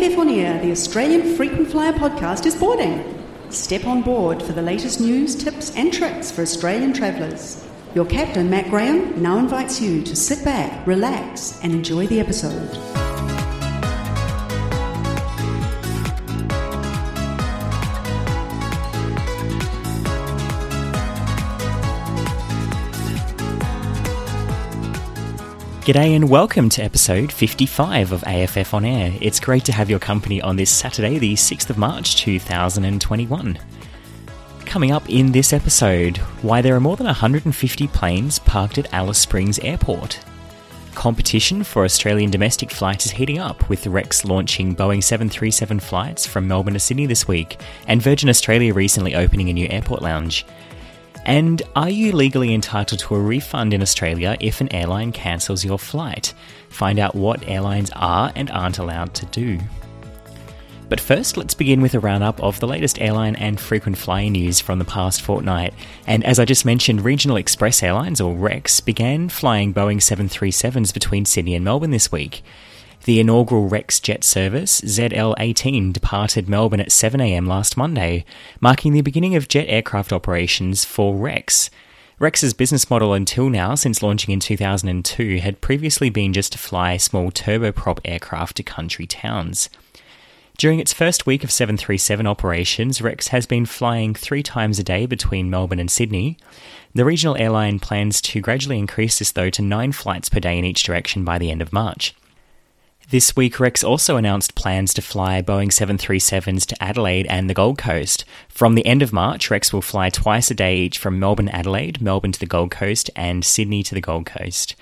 AFF On Air, the Australian Frequent Flyer podcast, is boarding. Step on board for the latest news, tips, and tricks for Australian travellers. Your captain, Matt Graham, now invites you to sit back, relax, and enjoy the episode. G'day and welcome to episode 55 of AFF On Air. It's great to have your company on this Saturday, the 6th of March 2021. Coming up in this episode, why there are more than 150 planes parked at Alice Springs Airport. Competition for Australian domestic flights is heating up, with Rex launching Boeing 737 flights from Melbourne to Sydney this week, and Virgin Australia recently opening a new airport lounge. And are you legally entitled to a refund in Australia if an airline cancels your flight? Find out what airlines are and aren't allowed to do. But first, let's begin with a roundup of the latest airline and frequent flyer news from the past fortnight. And as I just mentioned, Regional Express Airlines, or REX, began flying Boeing 737s between Sydney and Melbourne this week. The inaugural Rex jet service, ZL18, departed Melbourne at 7am last Monday, marking the beginning of jet aircraft operations for Rex. Rex's business model until now, since launching in 2002, had previously been just to fly small turboprop aircraft to country towns. During its first week of 737 operations, Rex has been flying three times a day between Melbourne and Sydney. The regional airline plans to gradually increase this, though, to nine flights per day in each direction by the end of March. This week, Rex also announced plans to fly Boeing 737s to Adelaide and the Gold Coast. From the end of March, Rex will fly twice a day each from Melbourne Adelaide, Melbourne to the Gold Coast, and Sydney to the Gold Coast.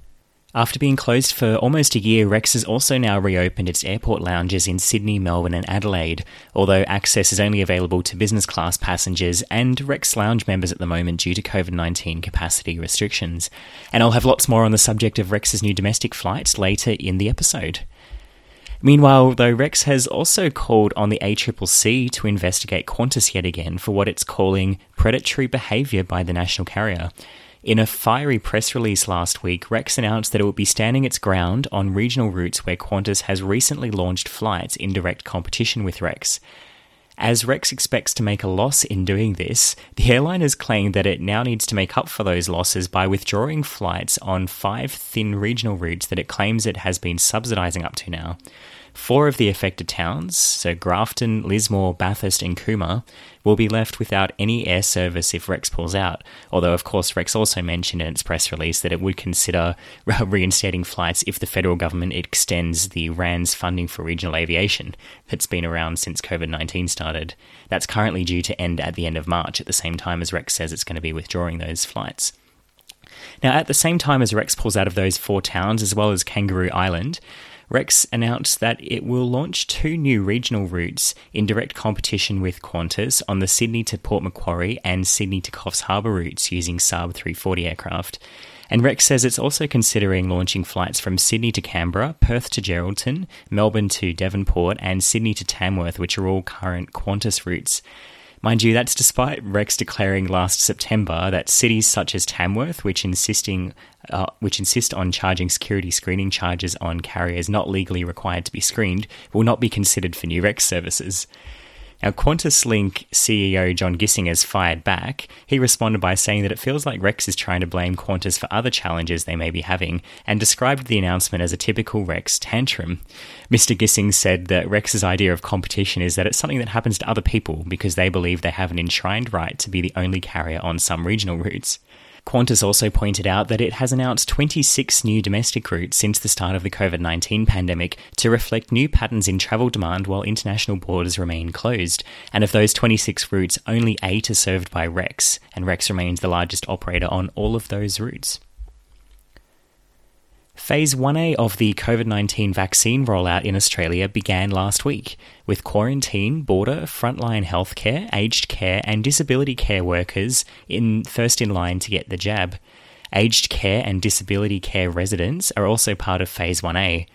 After being closed for almost a year, Rex has also now reopened its airport lounges in Sydney, Melbourne, and Adelaide, although access is only available to business class passengers and Rex lounge members at the moment due to COVID 19 capacity restrictions. And I'll have lots more on the subject of Rex's new domestic flights later in the episode. Meanwhile, though, Rex has also called on the ACCC to investigate Qantas yet again for what it's calling predatory behaviour by the national carrier. In a fiery press release last week, Rex announced that it would be standing its ground on regional routes where Qantas has recently launched flights in direct competition with Rex. As Rex expects to make a loss in doing this, the airline has claimed that it now needs to make up for those losses by withdrawing flights on five thin regional routes that it claims it has been subsidising up to now. Four of the affected towns, so Grafton, Lismore, Bathurst, and Cooma, will be left without any air service if Rex pulls out. Although, of course, Rex also mentioned in its press release that it would consider reinstating flights if the federal government extends the RANS funding for regional aviation that's been around since COVID 19 started. That's currently due to end at the end of March, at the same time as Rex says it's going to be withdrawing those flights. Now, at the same time as Rex pulls out of those four towns, as well as Kangaroo Island, Rex announced that it will launch two new regional routes in direct competition with Qantas on the Sydney to Port Macquarie and Sydney to Coffs Harbour routes using Saab 340 aircraft. And Rex says it's also considering launching flights from Sydney to Canberra, Perth to Geraldton, Melbourne to Devonport, and Sydney to Tamworth, which are all current Qantas routes. Mind you, that's despite Rex declaring last September that cities such as Tamworth, which insisting uh, which insist on charging security screening charges on carriers not legally required to be screened, will not be considered for new Rex services. Now, QantasLink CEO John Gissing has fired back. He responded by saying that it feels like Rex is trying to blame Qantas for other challenges they may be having and described the announcement as a typical Rex tantrum. Mr. Gissing said that Rex's idea of competition is that it's something that happens to other people because they believe they have an enshrined right to be the only carrier on some regional routes. Qantas also pointed out that it has announced 26 new domestic routes since the start of the COVID 19 pandemic to reflect new patterns in travel demand while international borders remain closed. And of those 26 routes, only eight are served by Rex, and Rex remains the largest operator on all of those routes. Phase 1A of the COVID 19 vaccine rollout in Australia began last week, with quarantine, border, frontline healthcare, aged care, and disability care workers in first in line to get the jab. Aged care and disability care residents are also part of Phase 1A.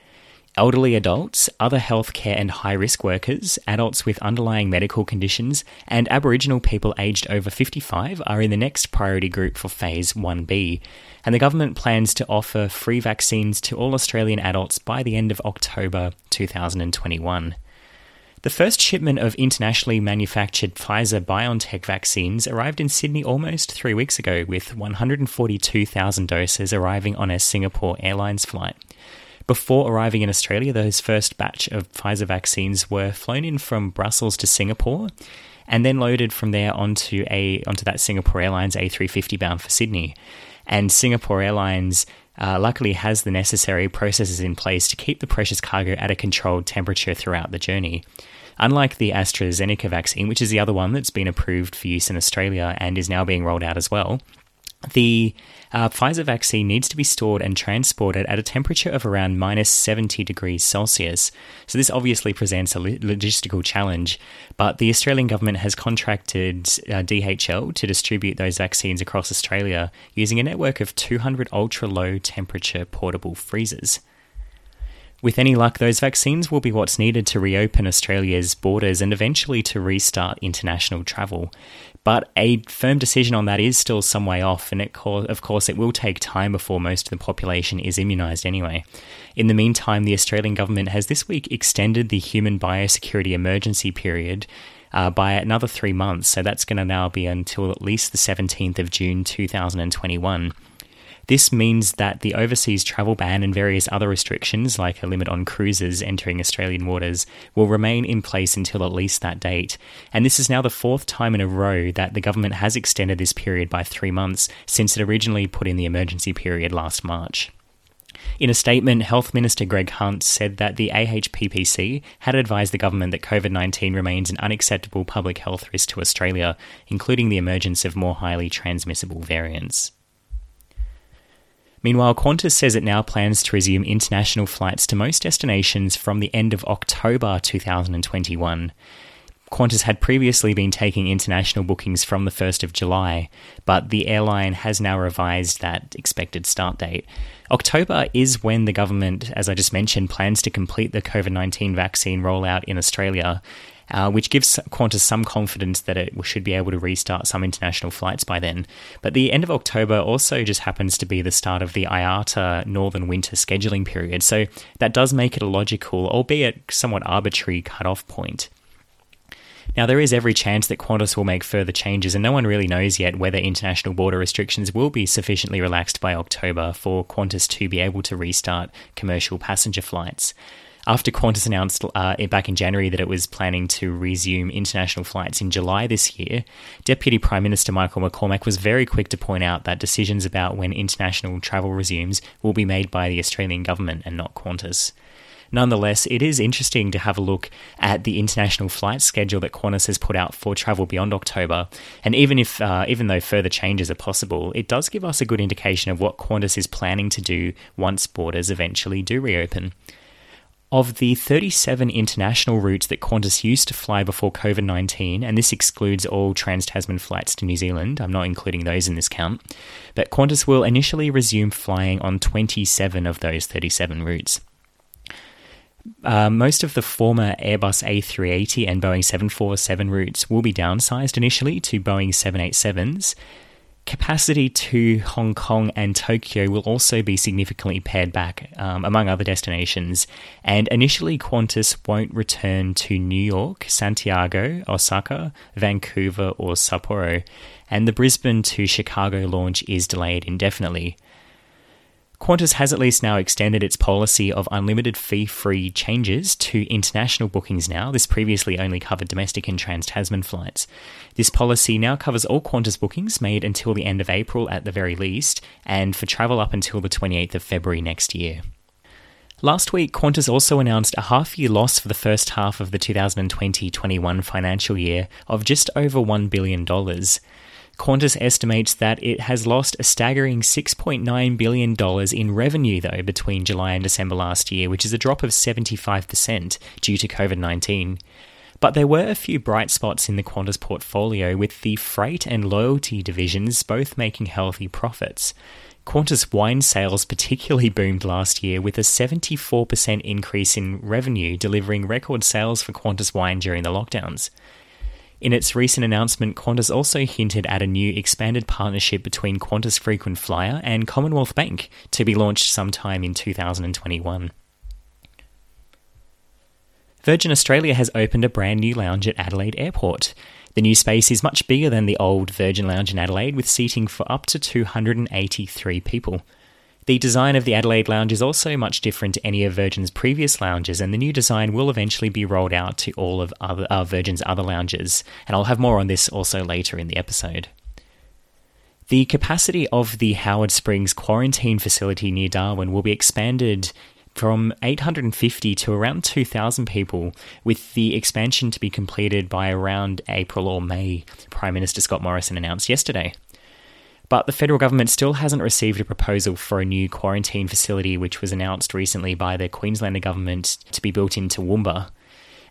Elderly adults, other healthcare and high risk workers, adults with underlying medical conditions, and Aboriginal people aged over 55 are in the next priority group for Phase 1B. And the government plans to offer free vaccines to all Australian adults by the end of October 2021. The first shipment of internationally manufactured Pfizer BioNTech vaccines arrived in Sydney almost three weeks ago, with 142,000 doses arriving on a Singapore Airlines flight. Before arriving in Australia, those first batch of Pfizer vaccines were flown in from Brussels to Singapore and then loaded from there onto a onto that Singapore Airlines A350 bound for Sydney. And Singapore Airlines uh, luckily has the necessary processes in place to keep the precious cargo at a controlled temperature throughout the journey. Unlike the AstraZeneca vaccine, which is the other one that's been approved for use in Australia and is now being rolled out as well, the uh, Pfizer vaccine needs to be stored and transported at a temperature of around minus 70 degrees Celsius. So, this obviously presents a logistical challenge, but the Australian government has contracted uh, DHL to distribute those vaccines across Australia using a network of 200 ultra low temperature portable freezers. With any luck, those vaccines will be what's needed to reopen Australia's borders and eventually to restart international travel. But a firm decision on that is still some way off, and it, of course, it will take time before most of the population is immunised anyway. In the meantime, the Australian government has this week extended the human biosecurity emergency period uh, by another three months, so that's going to now be until at least the 17th of June 2021. This means that the overseas travel ban and various other restrictions, like a limit on cruises entering Australian waters, will remain in place until at least that date. And this is now the fourth time in a row that the government has extended this period by three months since it originally put in the emergency period last March. In a statement, Health Minister Greg Hunt said that the AHPPC had advised the government that COVID 19 remains an unacceptable public health risk to Australia, including the emergence of more highly transmissible variants. Meanwhile, Qantas says it now plans to resume international flights to most destinations from the end of October 2021. Qantas had previously been taking international bookings from the 1st of July, but the airline has now revised that expected start date. October is when the government, as I just mentioned, plans to complete the COVID 19 vaccine rollout in Australia, uh, which gives Qantas some confidence that it should be able to restart some international flights by then. But the end of October also just happens to be the start of the IATA Northern Winter scheduling period, so that does make it a logical, albeit somewhat arbitrary, cut-off point. Now, there is every chance that Qantas will make further changes, and no one really knows yet whether international border restrictions will be sufficiently relaxed by October for Qantas to be able to restart commercial passenger flights after Qantas announced uh, back in January that it was planning to resume international flights in July this year, Deputy Prime Minister Michael McCormack was very quick to point out that decisions about when international travel resumes will be made by the Australian government and not Qantas. Nonetheless, it is interesting to have a look at the international flight schedule that Qantas has put out for travel beyond October. And even if, uh, even though further changes are possible, it does give us a good indication of what Qantas is planning to do once borders eventually do reopen. Of the 37 international routes that Qantas used to fly before COVID 19, and this excludes all trans Tasman flights to New Zealand, I'm not including those in this count, but Qantas will initially resume flying on 27 of those 37 routes. Uh, most of the former Airbus A380 and Boeing 747 routes will be downsized initially to Boeing 787s, Capacity to Hong Kong and Tokyo will also be significantly pared back, um, among other destinations. And initially, Qantas won't return to New York, Santiago, Osaka, Vancouver, or Sapporo. And the Brisbane to Chicago launch is delayed indefinitely. Qantas has at least now extended its policy of unlimited fee free changes to international bookings now. This previously only covered domestic and trans Tasman flights. This policy now covers all Qantas bookings made until the end of April at the very least, and for travel up until the 28th of February next year. Last week, Qantas also announced a half year loss for the first half of the 2020 21 financial year of just over $1 billion. Qantas estimates that it has lost a staggering $6.9 billion in revenue, though, between July and December last year, which is a drop of 75% due to COVID 19. But there were a few bright spots in the Qantas portfolio, with the freight and loyalty divisions both making healthy profits. Qantas wine sales particularly boomed last year with a 74% increase in revenue, delivering record sales for Qantas wine during the lockdowns. In its recent announcement, Qantas also hinted at a new expanded partnership between Qantas Frequent Flyer and Commonwealth Bank to be launched sometime in 2021. Virgin Australia has opened a brand new lounge at Adelaide Airport. The new space is much bigger than the old Virgin Lounge in Adelaide, with seating for up to 283 people. The design of the Adelaide Lounge is also much different to any of Virgin's previous lounges, and the new design will eventually be rolled out to all of other, uh, Virgin's other lounges. And I'll have more on this also later in the episode. The capacity of the Howard Springs quarantine facility near Darwin will be expanded from 850 to around 2,000 people, with the expansion to be completed by around April or May, Prime Minister Scott Morrison announced yesterday. But the federal government still hasn't received a proposal for a new quarantine facility, which was announced recently by the Queenslander government to be built into Toowoomba.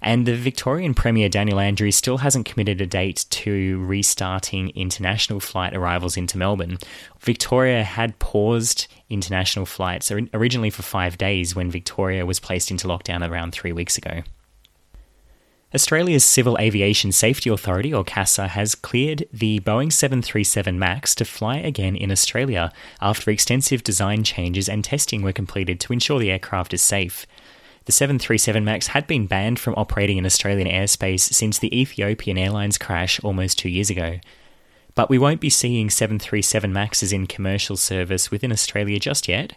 And the Victorian Premier Daniel Andrews still hasn't committed a date to restarting international flight arrivals into Melbourne. Victoria had paused international flights originally for five days when Victoria was placed into lockdown around three weeks ago. Australia's Civil Aviation Safety Authority, or CASA, has cleared the Boeing 737 MAX to fly again in Australia after extensive design changes and testing were completed to ensure the aircraft is safe. The 737 MAX had been banned from operating in Australian airspace since the Ethiopian Airlines crash almost two years ago. But we won't be seeing 737 MAXs in commercial service within Australia just yet,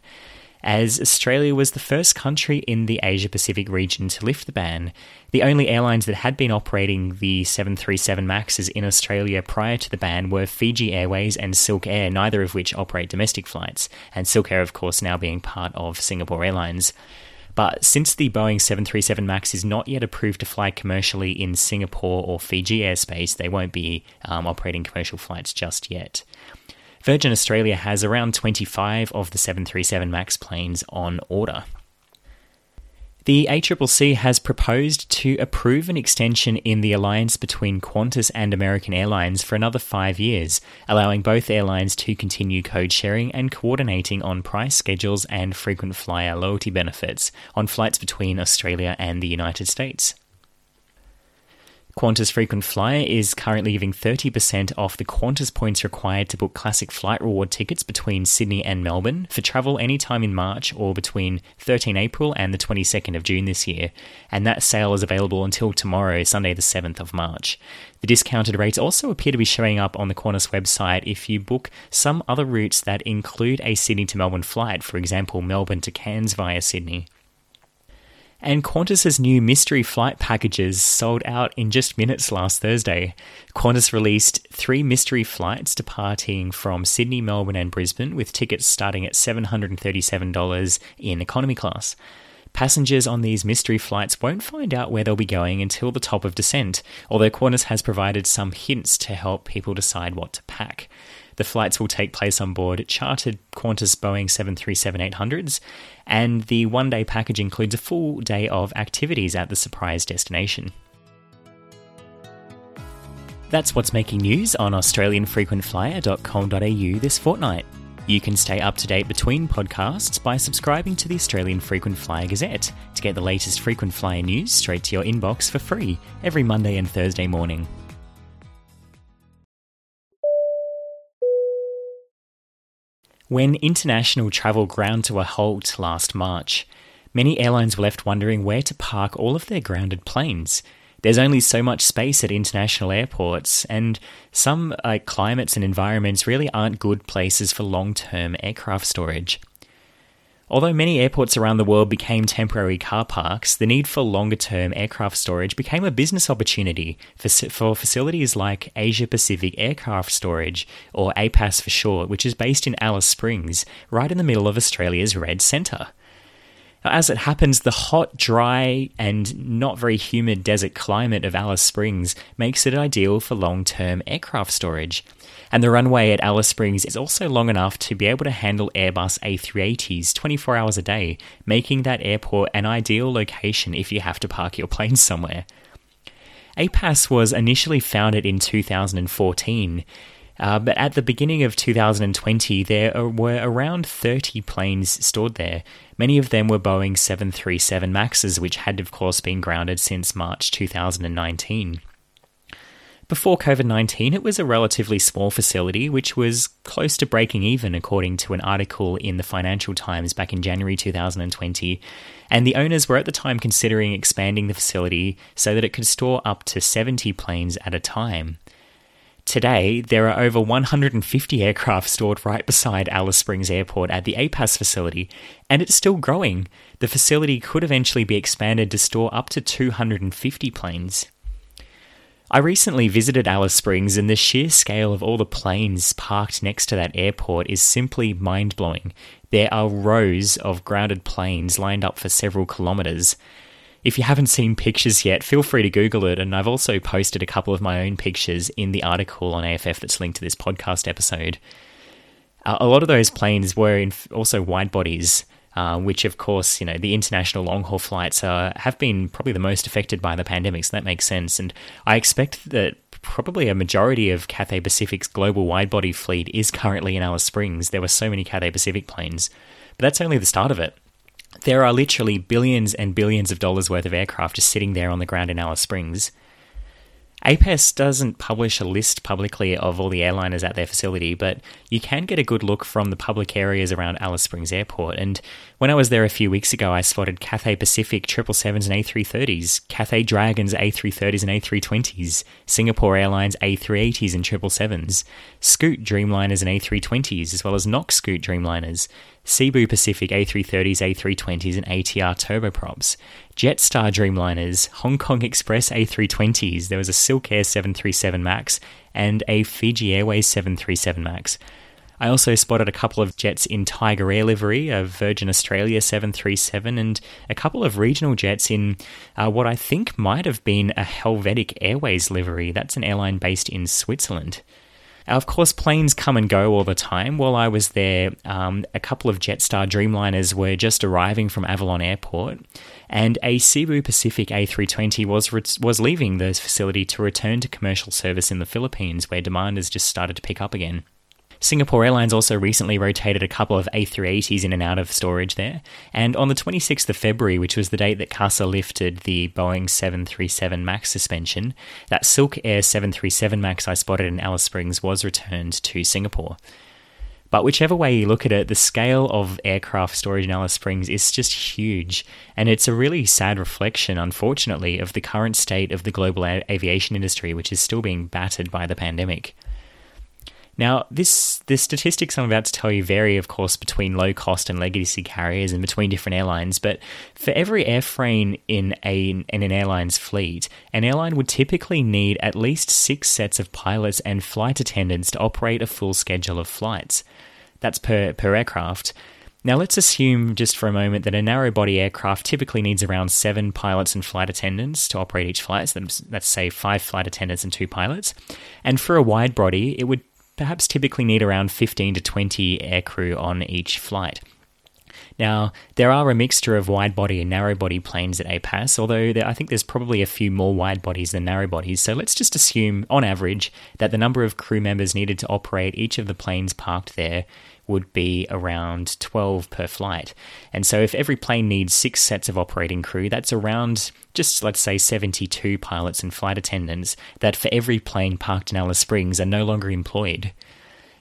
as Australia was the first country in the Asia Pacific region to lift the ban. The only airlines that had been operating the 737 MAXs in Australia prior to the ban were Fiji Airways and Silk Air, neither of which operate domestic flights, and Silk Air, of course, now being part of Singapore Airlines. But since the Boeing 737 MAX is not yet approved to fly commercially in Singapore or Fiji airspace, they won't be um, operating commercial flights just yet. Virgin Australia has around 25 of the 737 MAX planes on order. The ACCC has proposed to approve an extension in the alliance between Qantas and American Airlines for another five years, allowing both airlines to continue code sharing and coordinating on price schedules and frequent flyer loyalty benefits on flights between Australia and the United States. Qantas Frequent Flyer is currently giving 30% off the Qantas points required to book classic flight reward tickets between Sydney and Melbourne for travel anytime in March or between 13 April and the 22nd of June this year, and that sale is available until tomorrow, Sunday the 7th of March. The discounted rates also appear to be showing up on the Qantas website if you book some other routes that include a Sydney to Melbourne flight, for example, Melbourne to Cairns via Sydney. And Qantas's new mystery flight packages sold out in just minutes last Thursday. Qantas released three mystery flights departing from Sydney, Melbourne, and Brisbane, with tickets starting at $737 in economy class. Passengers on these mystery flights won't find out where they'll be going until the top of descent, although Qantas has provided some hints to help people decide what to pack. The flights will take place on board chartered Qantas Boeing 737-800s, and the one-day package includes a full day of activities at the surprise destination. That's what's making news on AustralianFrequentFlyer.com.au this fortnight. You can stay up to date between podcasts by subscribing to the Australian Frequent Flyer Gazette to get the latest frequent flyer news straight to your inbox for free every Monday and Thursday morning. When international travel ground to a halt last March, many airlines were left wondering where to park all of their grounded planes. There's only so much space at international airports, and some uh, climates and environments really aren't good places for long term aircraft storage. Although many airports around the world became temporary car parks, the need for longer term aircraft storage became a business opportunity for, for facilities like Asia Pacific Aircraft Storage, or APAS for short, which is based in Alice Springs, right in the middle of Australia's Red Centre. As it happens, the hot, dry, and not very humid desert climate of Alice Springs makes it ideal for long term aircraft storage. And the runway at Alice Springs is also long enough to be able to handle Airbus A380s 24 hours a day, making that airport an ideal location if you have to park your plane somewhere. APAS was initially founded in 2014. Uh, but at the beginning of 2020, there were around 30 planes stored there. Many of them were Boeing 737 MAXs, which had, of course, been grounded since March 2019. Before COVID 19, it was a relatively small facility, which was close to breaking even, according to an article in the Financial Times back in January 2020. And the owners were at the time considering expanding the facility so that it could store up to 70 planes at a time. Today, there are over 150 aircraft stored right beside Alice Springs Airport at the APAS facility, and it's still growing. The facility could eventually be expanded to store up to 250 planes. I recently visited Alice Springs, and the sheer scale of all the planes parked next to that airport is simply mind blowing. There are rows of grounded planes lined up for several kilometres. If you haven't seen pictures yet, feel free to Google it, and I've also posted a couple of my own pictures in the article on AFF that's linked to this podcast episode. A lot of those planes were in also wide bodies, uh, which of course, you know, the international long haul flights uh, have been probably the most affected by the pandemic, so that makes sense. And I expect that probably a majority of Cathay Pacific's global wide body fleet is currently in Alice Springs. There were so many Cathay Pacific planes, but that's only the start of it. There are literally billions and billions of dollars worth of aircraft just sitting there on the ground in Alice Springs. APAS doesn't publish a list publicly of all the airliners at their facility, but you can get a good look from the public areas around Alice Springs Airport. And when I was there a few weeks ago, I spotted Cathay Pacific 777s and A330s, Cathay Dragons A330s and A320s, Singapore Airlines A380s and 777s, Scoot Dreamliners and A320s, as well as NokScoot Dreamliners, Cebu Pacific A330s, A320s, and ATR turboprops, Jetstar Dreamliners, Hong Kong Express A320s, there was a Silk Air 737 MAX, and a Fiji Airways 737 MAX. I also spotted a couple of jets in Tiger Air livery, a Virgin Australia 737, and a couple of regional jets in uh, what I think might have been a Helvetic Airways livery. That's an airline based in Switzerland. Of course, planes come and go all the time. While I was there, um, a couple of Jetstar Dreamliners were just arriving from Avalon Airport, and a Cebu Pacific A320 was re- was leaving the facility to return to commercial service in the Philippines, where demand has just started to pick up again. Singapore Airlines also recently rotated a couple of A380s in and out of storage there. And on the 26th of February, which was the date that CASA lifted the Boeing 737 MAX suspension, that Silk Air 737 MAX I spotted in Alice Springs was returned to Singapore. But whichever way you look at it, the scale of aircraft storage in Alice Springs is just huge. And it's a really sad reflection, unfortunately, of the current state of the global aviation industry, which is still being battered by the pandemic. Now, this the statistics I'm about to tell you vary, of course, between low cost and legacy carriers and between different airlines. But for every airframe in a in an airline's fleet, an airline would typically need at least six sets of pilots and flight attendants to operate a full schedule of flights. That's per per aircraft. Now, let's assume just for a moment that a narrow body aircraft typically needs around seven pilots and flight attendants to operate each flight. So let's say five flight attendants and two pilots. And for a wide body, it would perhaps typically need around 15 to 20 aircrew on each flight. Now, there are a mixture of wide body and narrow body planes at APAS, although there, I think there's probably a few more wide bodies than narrow bodies. So let's just assume, on average, that the number of crew members needed to operate each of the planes parked there would be around 12 per flight. And so if every plane needs six sets of operating crew, that's around just let's say 72 pilots and flight attendants that for every plane parked in Alice Springs are no longer employed.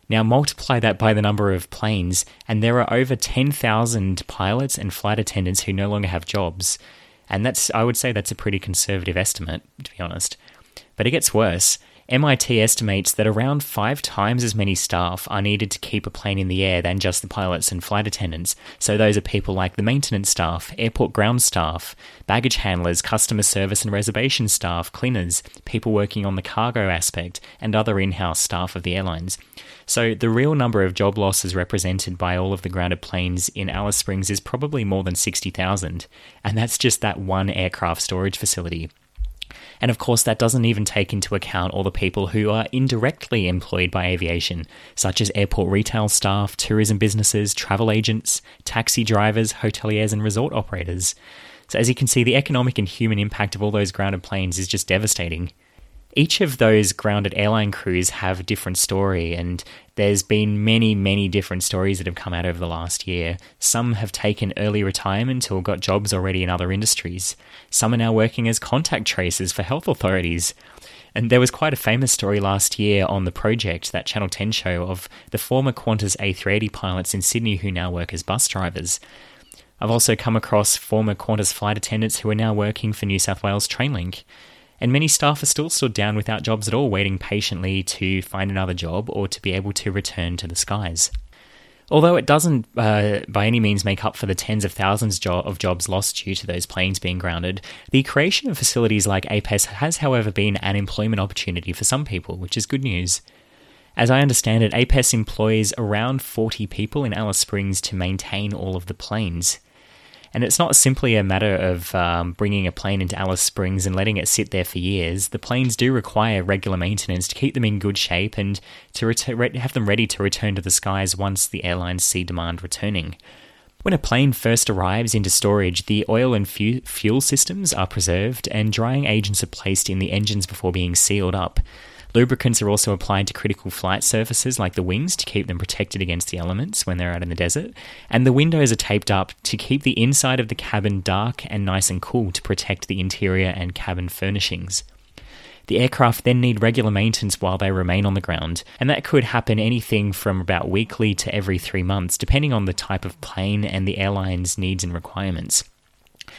Now multiply that by the number of planes, and there are over 10,000 pilots and flight attendants who no longer have jobs. And that's, I would say, that's a pretty conservative estimate, to be honest. But it gets worse. MIT estimates that around five times as many staff are needed to keep a plane in the air than just the pilots and flight attendants. So, those are people like the maintenance staff, airport ground staff, baggage handlers, customer service and reservation staff, cleaners, people working on the cargo aspect, and other in house staff of the airlines. So, the real number of job losses represented by all of the grounded planes in Alice Springs is probably more than 60,000, and that's just that one aircraft storage facility. And of course, that doesn't even take into account all the people who are indirectly employed by aviation, such as airport retail staff, tourism businesses, travel agents, taxi drivers, hoteliers, and resort operators. So, as you can see, the economic and human impact of all those grounded planes is just devastating each of those grounded airline crews have a different story, and there's been many, many different stories that have come out over the last year. Some have taken early retirement or got jobs already in other industries. Some are now working as contact tracers for health authorities. And there was quite a famous story last year on the project, that Channel 10 show, of the former Qantas A380 pilots in Sydney who now work as bus drivers. I've also come across former Qantas flight attendants who are now working for New South Wales Trainlink. And many staff are still stood down without jobs at all, waiting patiently to find another job or to be able to return to the skies. Although it doesn't uh, by any means make up for the tens of thousands jo- of jobs lost due to those planes being grounded, the creation of facilities like APAS has, however, been an employment opportunity for some people, which is good news. As I understand it, APAS employs around 40 people in Alice Springs to maintain all of the planes. And it's not simply a matter of um, bringing a plane into Alice Springs and letting it sit there for years. The planes do require regular maintenance to keep them in good shape and to ret- have them ready to return to the skies once the airlines see demand returning. When a plane first arrives into storage, the oil and fu- fuel systems are preserved and drying agents are placed in the engines before being sealed up. Lubricants are also applied to critical flight surfaces like the wings to keep them protected against the elements when they're out in the desert, and the windows are taped up to keep the inside of the cabin dark and nice and cool to protect the interior and cabin furnishings. The aircraft then need regular maintenance while they remain on the ground, and that could happen anything from about weekly to every three months, depending on the type of plane and the airline's needs and requirements.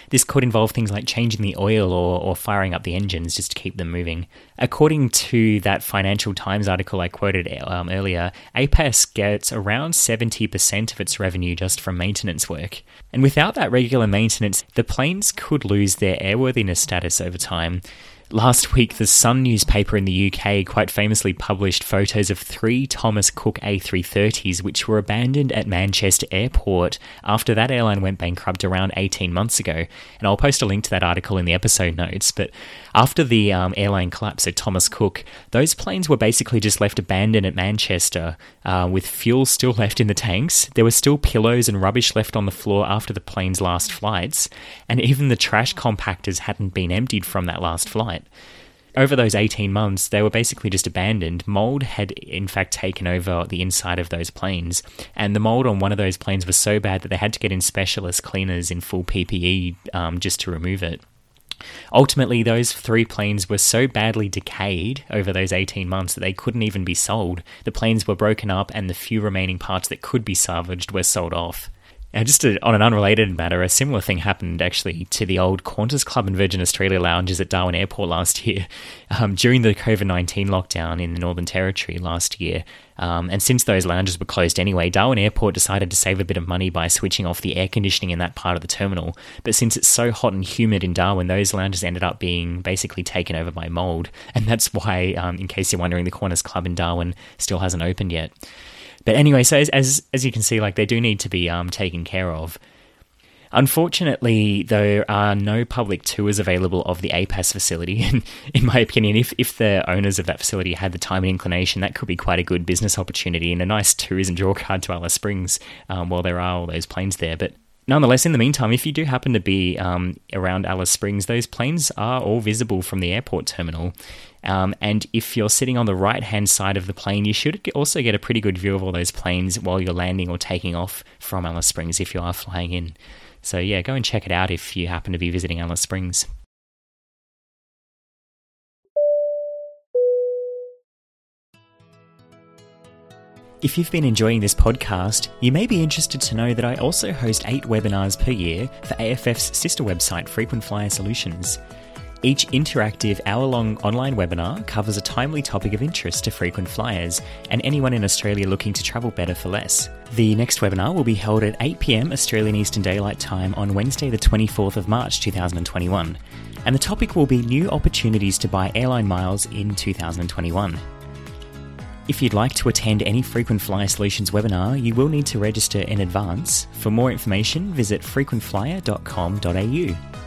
This could involve things like changing the oil or, or firing up the engines just to keep them moving. According to that Financial Times article I quoted um, earlier, APAS gets around 70% of its revenue just from maintenance work. And without that regular maintenance, the planes could lose their airworthiness status over time. Last week, the Sun newspaper in the UK quite famously published photos of three Thomas Cook A330s which were abandoned at Manchester Airport after that airline went bankrupt around 18 months ago. And I'll post a link to that article in the episode notes. But after the um, airline collapse at Thomas Cook, those planes were basically just left abandoned at Manchester uh, with fuel still left in the tanks. There were still pillows and rubbish left on the floor after the plane's last flights, and even the trash compactors hadn't been emptied from that last flight. Over those 18 months, they were basically just abandoned. Mold had, in fact, taken over the inside of those planes, and the mold on one of those planes was so bad that they had to get in specialist cleaners in full PPE um, just to remove it. Ultimately, those three planes were so badly decayed over those 18 months that they couldn't even be sold. The planes were broken up, and the few remaining parts that could be salvaged were sold off. Now, just to, on an unrelated matter, a similar thing happened actually to the old Qantas Club and Virgin Australia lounges at Darwin Airport last year um, during the COVID 19 lockdown in the Northern Territory last year. Um, and since those lounges were closed anyway, Darwin Airport decided to save a bit of money by switching off the air conditioning in that part of the terminal. But since it's so hot and humid in Darwin, those lounges ended up being basically taken over by mold. And that's why, um, in case you're wondering, the Qantas Club in Darwin still hasn't opened yet. But anyway, so as as, as you can see, like they do need to be um, taken care of. Unfortunately, there are no public tours available of the APAS facility. And in my opinion, if, if the owners of that facility had the time and inclination, that could be quite a good business opportunity and a nice tourism draw card to Alice Springs um, while there are all those planes there. But nonetheless, in the meantime, if you do happen to be um, around Alice Springs, those planes are all visible from the airport terminal. Um, and if you're sitting on the right hand side of the plane, you should also get a pretty good view of all those planes while you're landing or taking off from Alice Springs if you are flying in. So, yeah, go and check it out if you happen to be visiting Alice Springs. If you've been enjoying this podcast, you may be interested to know that I also host eight webinars per year for AFF's sister website, Frequent Flyer Solutions. Each interactive hour long online webinar covers a timely topic of interest to frequent flyers and anyone in Australia looking to travel better for less. The next webinar will be held at 8pm Australian Eastern Daylight Time on Wednesday, the 24th of March 2021, and the topic will be new opportunities to buy airline miles in 2021. If you'd like to attend any Frequent Flyer Solutions webinar, you will need to register in advance. For more information, visit frequentflyer.com.au.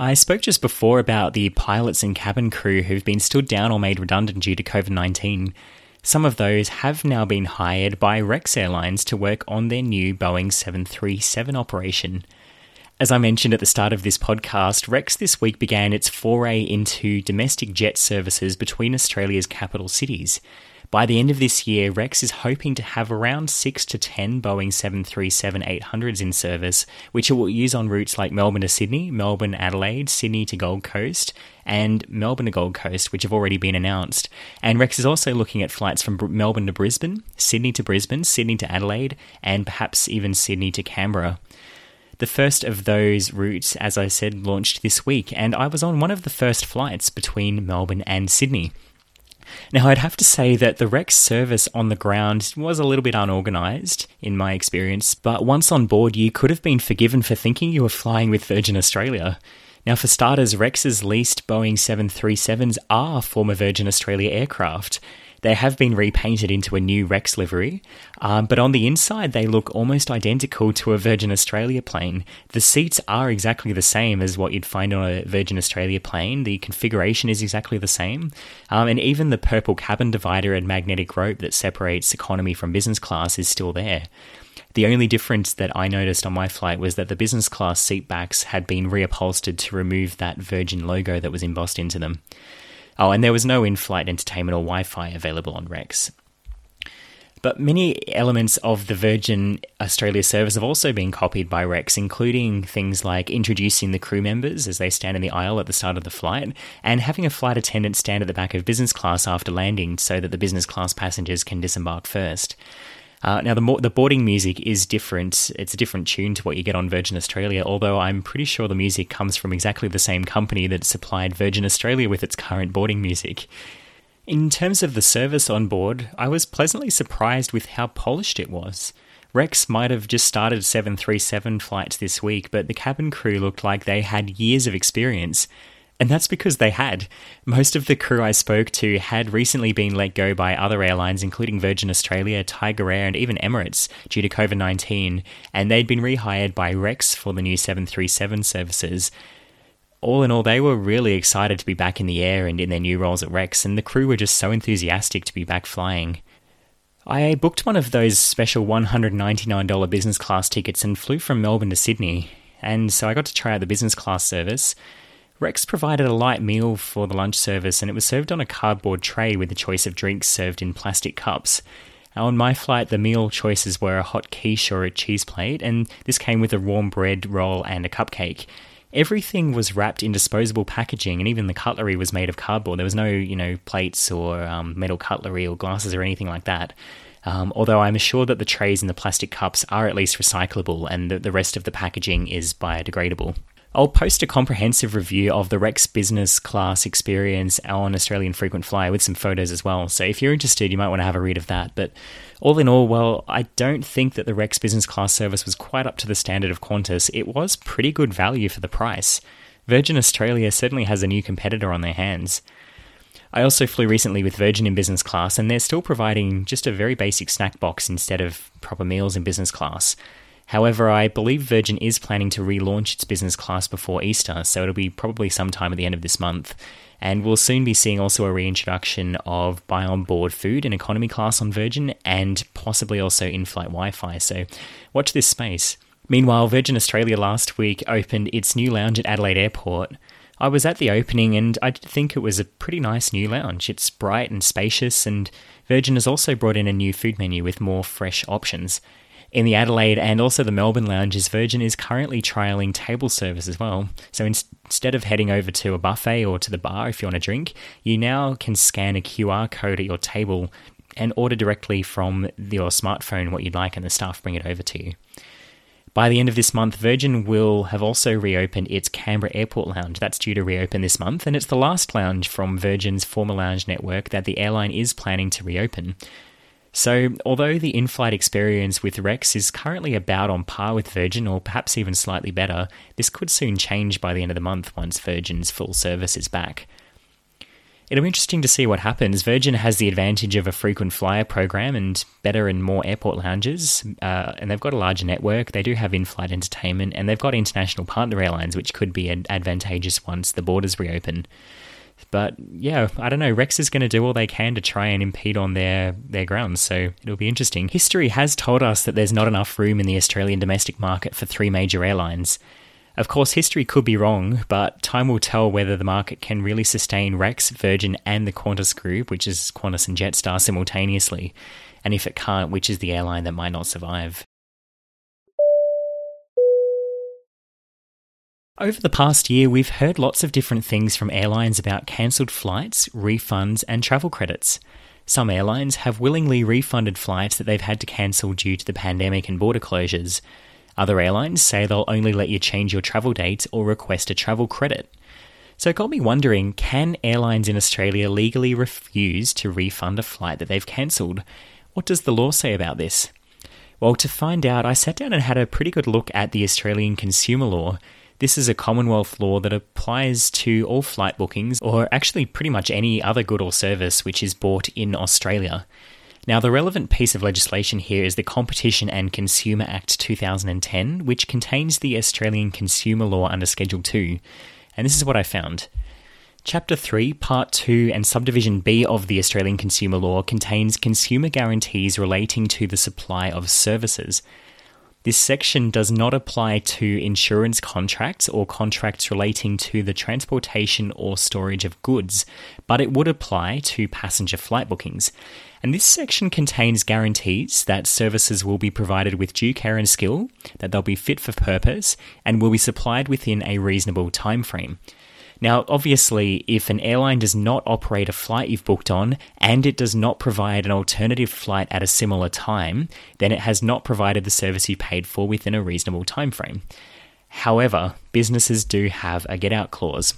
I spoke just before about the pilots and cabin crew who've been stood down or made redundant due to COVID 19. Some of those have now been hired by Rex Airlines to work on their new Boeing 737 operation. As I mentioned at the start of this podcast, Rex this week began its foray into domestic jet services between Australia's capital cities. By the end of this year, Rex is hoping to have around 6 to 10 Boeing 737 800s in service, which it will use on routes like Melbourne to Sydney, Melbourne Adelaide, Sydney to Gold Coast, and Melbourne to Gold Coast, which have already been announced. And Rex is also looking at flights from Melbourne to Brisbane, Sydney to Brisbane, Sydney to Adelaide, and perhaps even Sydney to Canberra. The first of those routes, as I said, launched this week, and I was on one of the first flights between Melbourne and Sydney. Now, I'd have to say that the Rex service on the ground was a little bit unorganised in my experience, but once on board, you could have been forgiven for thinking you were flying with Virgin Australia. Now, for starters, Rex's leased Boeing 737s are former Virgin Australia aircraft, they have been repainted into a new Rex livery, um, but on the inside they look almost identical to a Virgin Australia plane. The seats are exactly the same as what you'd find on a Virgin Australia plane. The configuration is exactly the same, um, and even the purple cabin divider and magnetic rope that separates economy from business class is still there. The only difference that I noticed on my flight was that the business class seat backs had been reupholstered to remove that Virgin logo that was embossed into them. Oh, and there was no in flight entertainment or Wi Fi available on Rex. But many elements of the Virgin Australia service have also been copied by Rex, including things like introducing the crew members as they stand in the aisle at the start of the flight, and having a flight attendant stand at the back of business class after landing so that the business class passengers can disembark first. Uh, now, the, the boarding music is different. It's a different tune to what you get on Virgin Australia, although I'm pretty sure the music comes from exactly the same company that supplied Virgin Australia with its current boarding music. In terms of the service on board, I was pleasantly surprised with how polished it was. Rex might have just started 737 flights this week, but the cabin crew looked like they had years of experience. And that's because they had. Most of the crew I spoke to had recently been let go by other airlines, including Virgin Australia, Tiger Air, and even Emirates, due to COVID 19, and they'd been rehired by Rex for the new 737 services. All in all, they were really excited to be back in the air and in their new roles at Rex, and the crew were just so enthusiastic to be back flying. I booked one of those special $199 business class tickets and flew from Melbourne to Sydney, and so I got to try out the business class service. Rex provided a light meal for the lunch service, and it was served on a cardboard tray with a choice of drinks served in plastic cups. On my flight, the meal choices were a hot quiche or a cheese plate, and this came with a warm bread roll and a cupcake. Everything was wrapped in disposable packaging, and even the cutlery was made of cardboard. There was no, you know, plates or um, metal cutlery or glasses or anything like that. Um, although I'm assured that the trays and the plastic cups are at least recyclable, and that the rest of the packaging is biodegradable. I'll post a comprehensive review of the Rex business class experience on Australian Frequent Flyer with some photos as well. So if you're interested, you might want to have a read of that. But all in all, well, I don't think that the Rex business class service was quite up to the standard of Qantas. It was pretty good value for the price. Virgin Australia certainly has a new competitor on their hands. I also flew recently with Virgin in business class, and they're still providing just a very basic snack box instead of proper meals in business class. However, I believe Virgin is planning to relaunch its business class before Easter, so it'll be probably sometime at the end of this month. And we'll soon be seeing also a reintroduction of buy on board food in economy class on Virgin and possibly also in flight Wi Fi. So watch this space. Meanwhile, Virgin Australia last week opened its new lounge at Adelaide Airport. I was at the opening and I think it was a pretty nice new lounge. It's bright and spacious, and Virgin has also brought in a new food menu with more fresh options. In the Adelaide and also the Melbourne lounges, Virgin is currently trialling table service as well. So in- instead of heading over to a buffet or to the bar if you want a drink, you now can scan a QR code at your table and order directly from your smartphone what you'd like, and the staff bring it over to you. By the end of this month, Virgin will have also reopened its Canberra Airport Lounge. That's due to reopen this month, and it's the last lounge from Virgin's former lounge network that the airline is planning to reopen. So, although the in flight experience with Rex is currently about on par with Virgin or perhaps even slightly better, this could soon change by the end of the month once Virgin's full service is back. It'll be interesting to see what happens. Virgin has the advantage of a frequent flyer program and better and more airport lounges, uh, and they've got a larger network. They do have in flight entertainment, and they've got international partner airlines, which could be advantageous once the borders reopen. But yeah, I don't know. Rex is going to do all they can to try and impede on their, their grounds, so it'll be interesting. History has told us that there's not enough room in the Australian domestic market for three major airlines. Of course, history could be wrong, but time will tell whether the market can really sustain Rex, Virgin, and the Qantas group, which is Qantas and Jetstar, simultaneously. And if it can't, which is the airline that might not survive? Over the past year, we've heard lots of different things from airlines about cancelled flights, refunds, and travel credits. Some airlines have willingly refunded flights that they've had to cancel due to the pandemic and border closures. Other airlines say they'll only let you change your travel dates or request a travel credit. So it got me wondering can airlines in Australia legally refuse to refund a flight that they've cancelled? What does the law say about this? Well, to find out, I sat down and had a pretty good look at the Australian consumer law. This is a Commonwealth law that applies to all flight bookings, or actually pretty much any other good or service which is bought in Australia. Now, the relevant piece of legislation here is the Competition and Consumer Act 2010, which contains the Australian consumer law under Schedule 2. And this is what I found. Chapter 3, Part 2, and Subdivision B of the Australian Consumer Law contains consumer guarantees relating to the supply of services. This section does not apply to insurance contracts or contracts relating to the transportation or storage of goods, but it would apply to passenger flight bookings. And this section contains guarantees that services will be provided with due care and skill, that they'll be fit for purpose, and will be supplied within a reasonable time frame. Now, obviously, if an airline does not operate a flight you've booked on and it does not provide an alternative flight at a similar time, then it has not provided the service you paid for within a reasonable time frame. However, businesses do have a get out clause.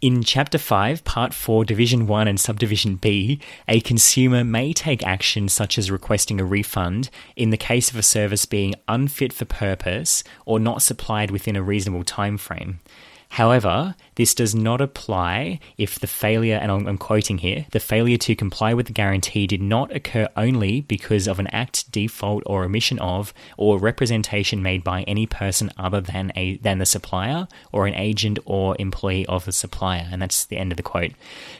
In Chapter 5, Part 4, Division 1 and Subdivision B, a consumer may take action such as requesting a refund in the case of a service being unfit for purpose or not supplied within a reasonable time frame. However, this does not apply if the failure, and I'm, quoting here, the failure to comply with the guarantee did not occur only because of an act, default, or omission of, or representation made by any person other than a than the supplier or an agent or employee of the supplier. And that's the end of the quote.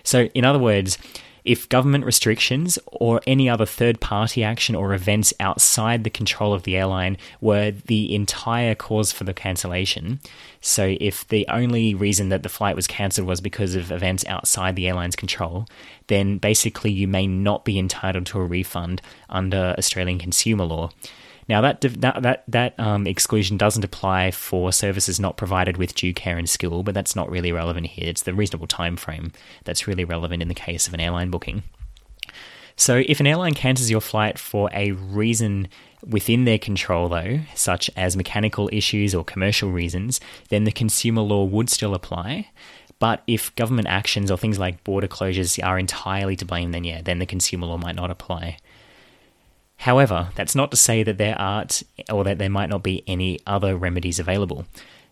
So, in other words, if government restrictions or any other third party action or events outside the control of the airline were the entire cause for the cancellation. So, if the only reason that the flight was cancelled was because of events outside the airline's control, then basically you may not be entitled to a refund under Australian consumer law. Now that that that, that um, exclusion doesn't apply for services not provided with due care and skill, but that's not really relevant here. It's the reasonable time frame that's really relevant in the case of an airline booking. So if an airline cancels your flight for a reason within their control, though, such as mechanical issues or commercial reasons, then the consumer law would still apply. But if government actions or things like border closures are entirely to blame, then yeah, then the consumer law might not apply. However, that's not to say that there aren't or that there might not be any other remedies available.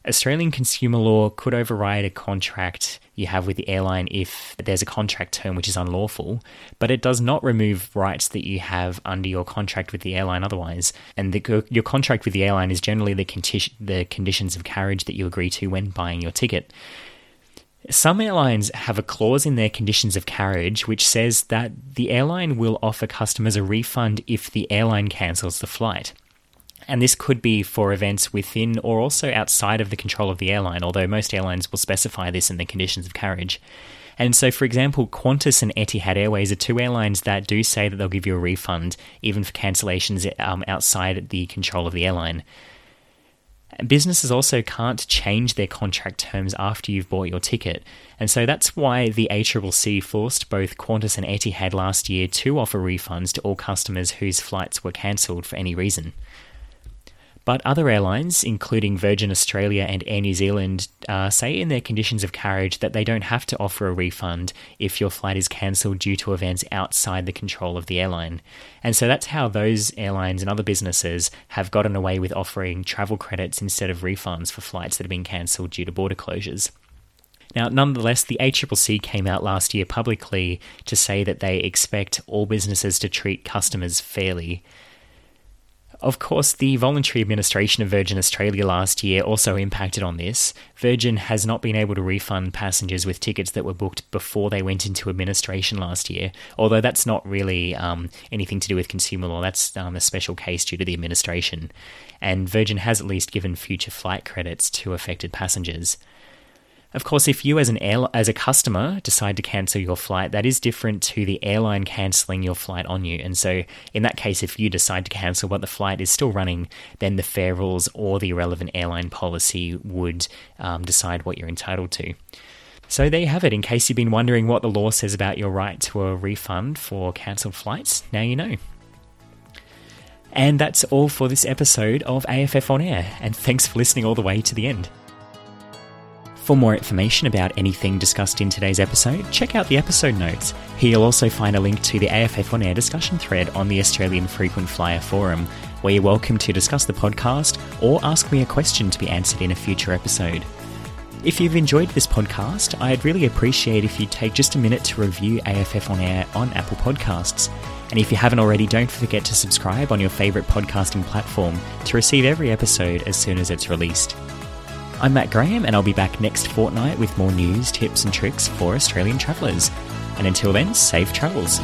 Australian consumer law could override a contract you have with the airline if there's a contract term which is unlawful, but it does not remove rights that you have under your contract with the airline otherwise. And the, your contract with the airline is generally the, the conditions of carriage that you agree to when buying your ticket. Some airlines have a clause in their conditions of carriage which says that the airline will offer customers a refund if the airline cancels the flight. And this could be for events within or also outside of the control of the airline, although most airlines will specify this in the conditions of carriage. And so, for example, Qantas and Etihad Airways are two airlines that do say that they'll give you a refund even for cancellations um, outside the control of the airline. Businesses also can't change their contract terms after you've bought your ticket, and so that's why the ACCC forced both Qantas and Etihad last year to offer refunds to all customers whose flights were cancelled for any reason. But other airlines, including Virgin Australia and Air New Zealand, uh, say in their conditions of carriage that they don't have to offer a refund if your flight is cancelled due to events outside the control of the airline. And so that's how those airlines and other businesses have gotten away with offering travel credits instead of refunds for flights that have been cancelled due to border closures. Now, nonetheless, the ACCC came out last year publicly to say that they expect all businesses to treat customers fairly Of course, the voluntary administration of Virgin Australia last year also impacted on this. Virgin has not been able to refund passengers with tickets that were booked before they went into administration last year, although that's not really um, anything to do with consumer law. That's um, a special case due to the administration. And Virgin has at least given future flight credits to affected passengers. Of course, if you as an air, as a customer decide to cancel your flight, that is different to the airline cancelling your flight on you. And so, in that case, if you decide to cancel but the flight is still running, then the fare rules or the relevant airline policy would um, decide what you're entitled to. So there you have it. In case you've been wondering what the law says about your right to a refund for cancelled flights, now you know. And that's all for this episode of AFF On Air, and thanks for listening all the way to the end. For more information about anything discussed in today's episode, check out the episode notes. Here you'll also find a link to the AFF On Air discussion thread on the Australian Frequent Flyer Forum, where you're welcome to discuss the podcast or ask me a question to be answered in a future episode. If you've enjoyed this podcast, I'd really appreciate if you'd take just a minute to review AFF On Air on Apple Podcasts. And if you haven't already, don't forget to subscribe on your favourite podcasting platform to receive every episode as soon as it's released. I'm Matt Graham, and I'll be back next fortnight with more news, tips, and tricks for Australian travellers. And until then, safe travels.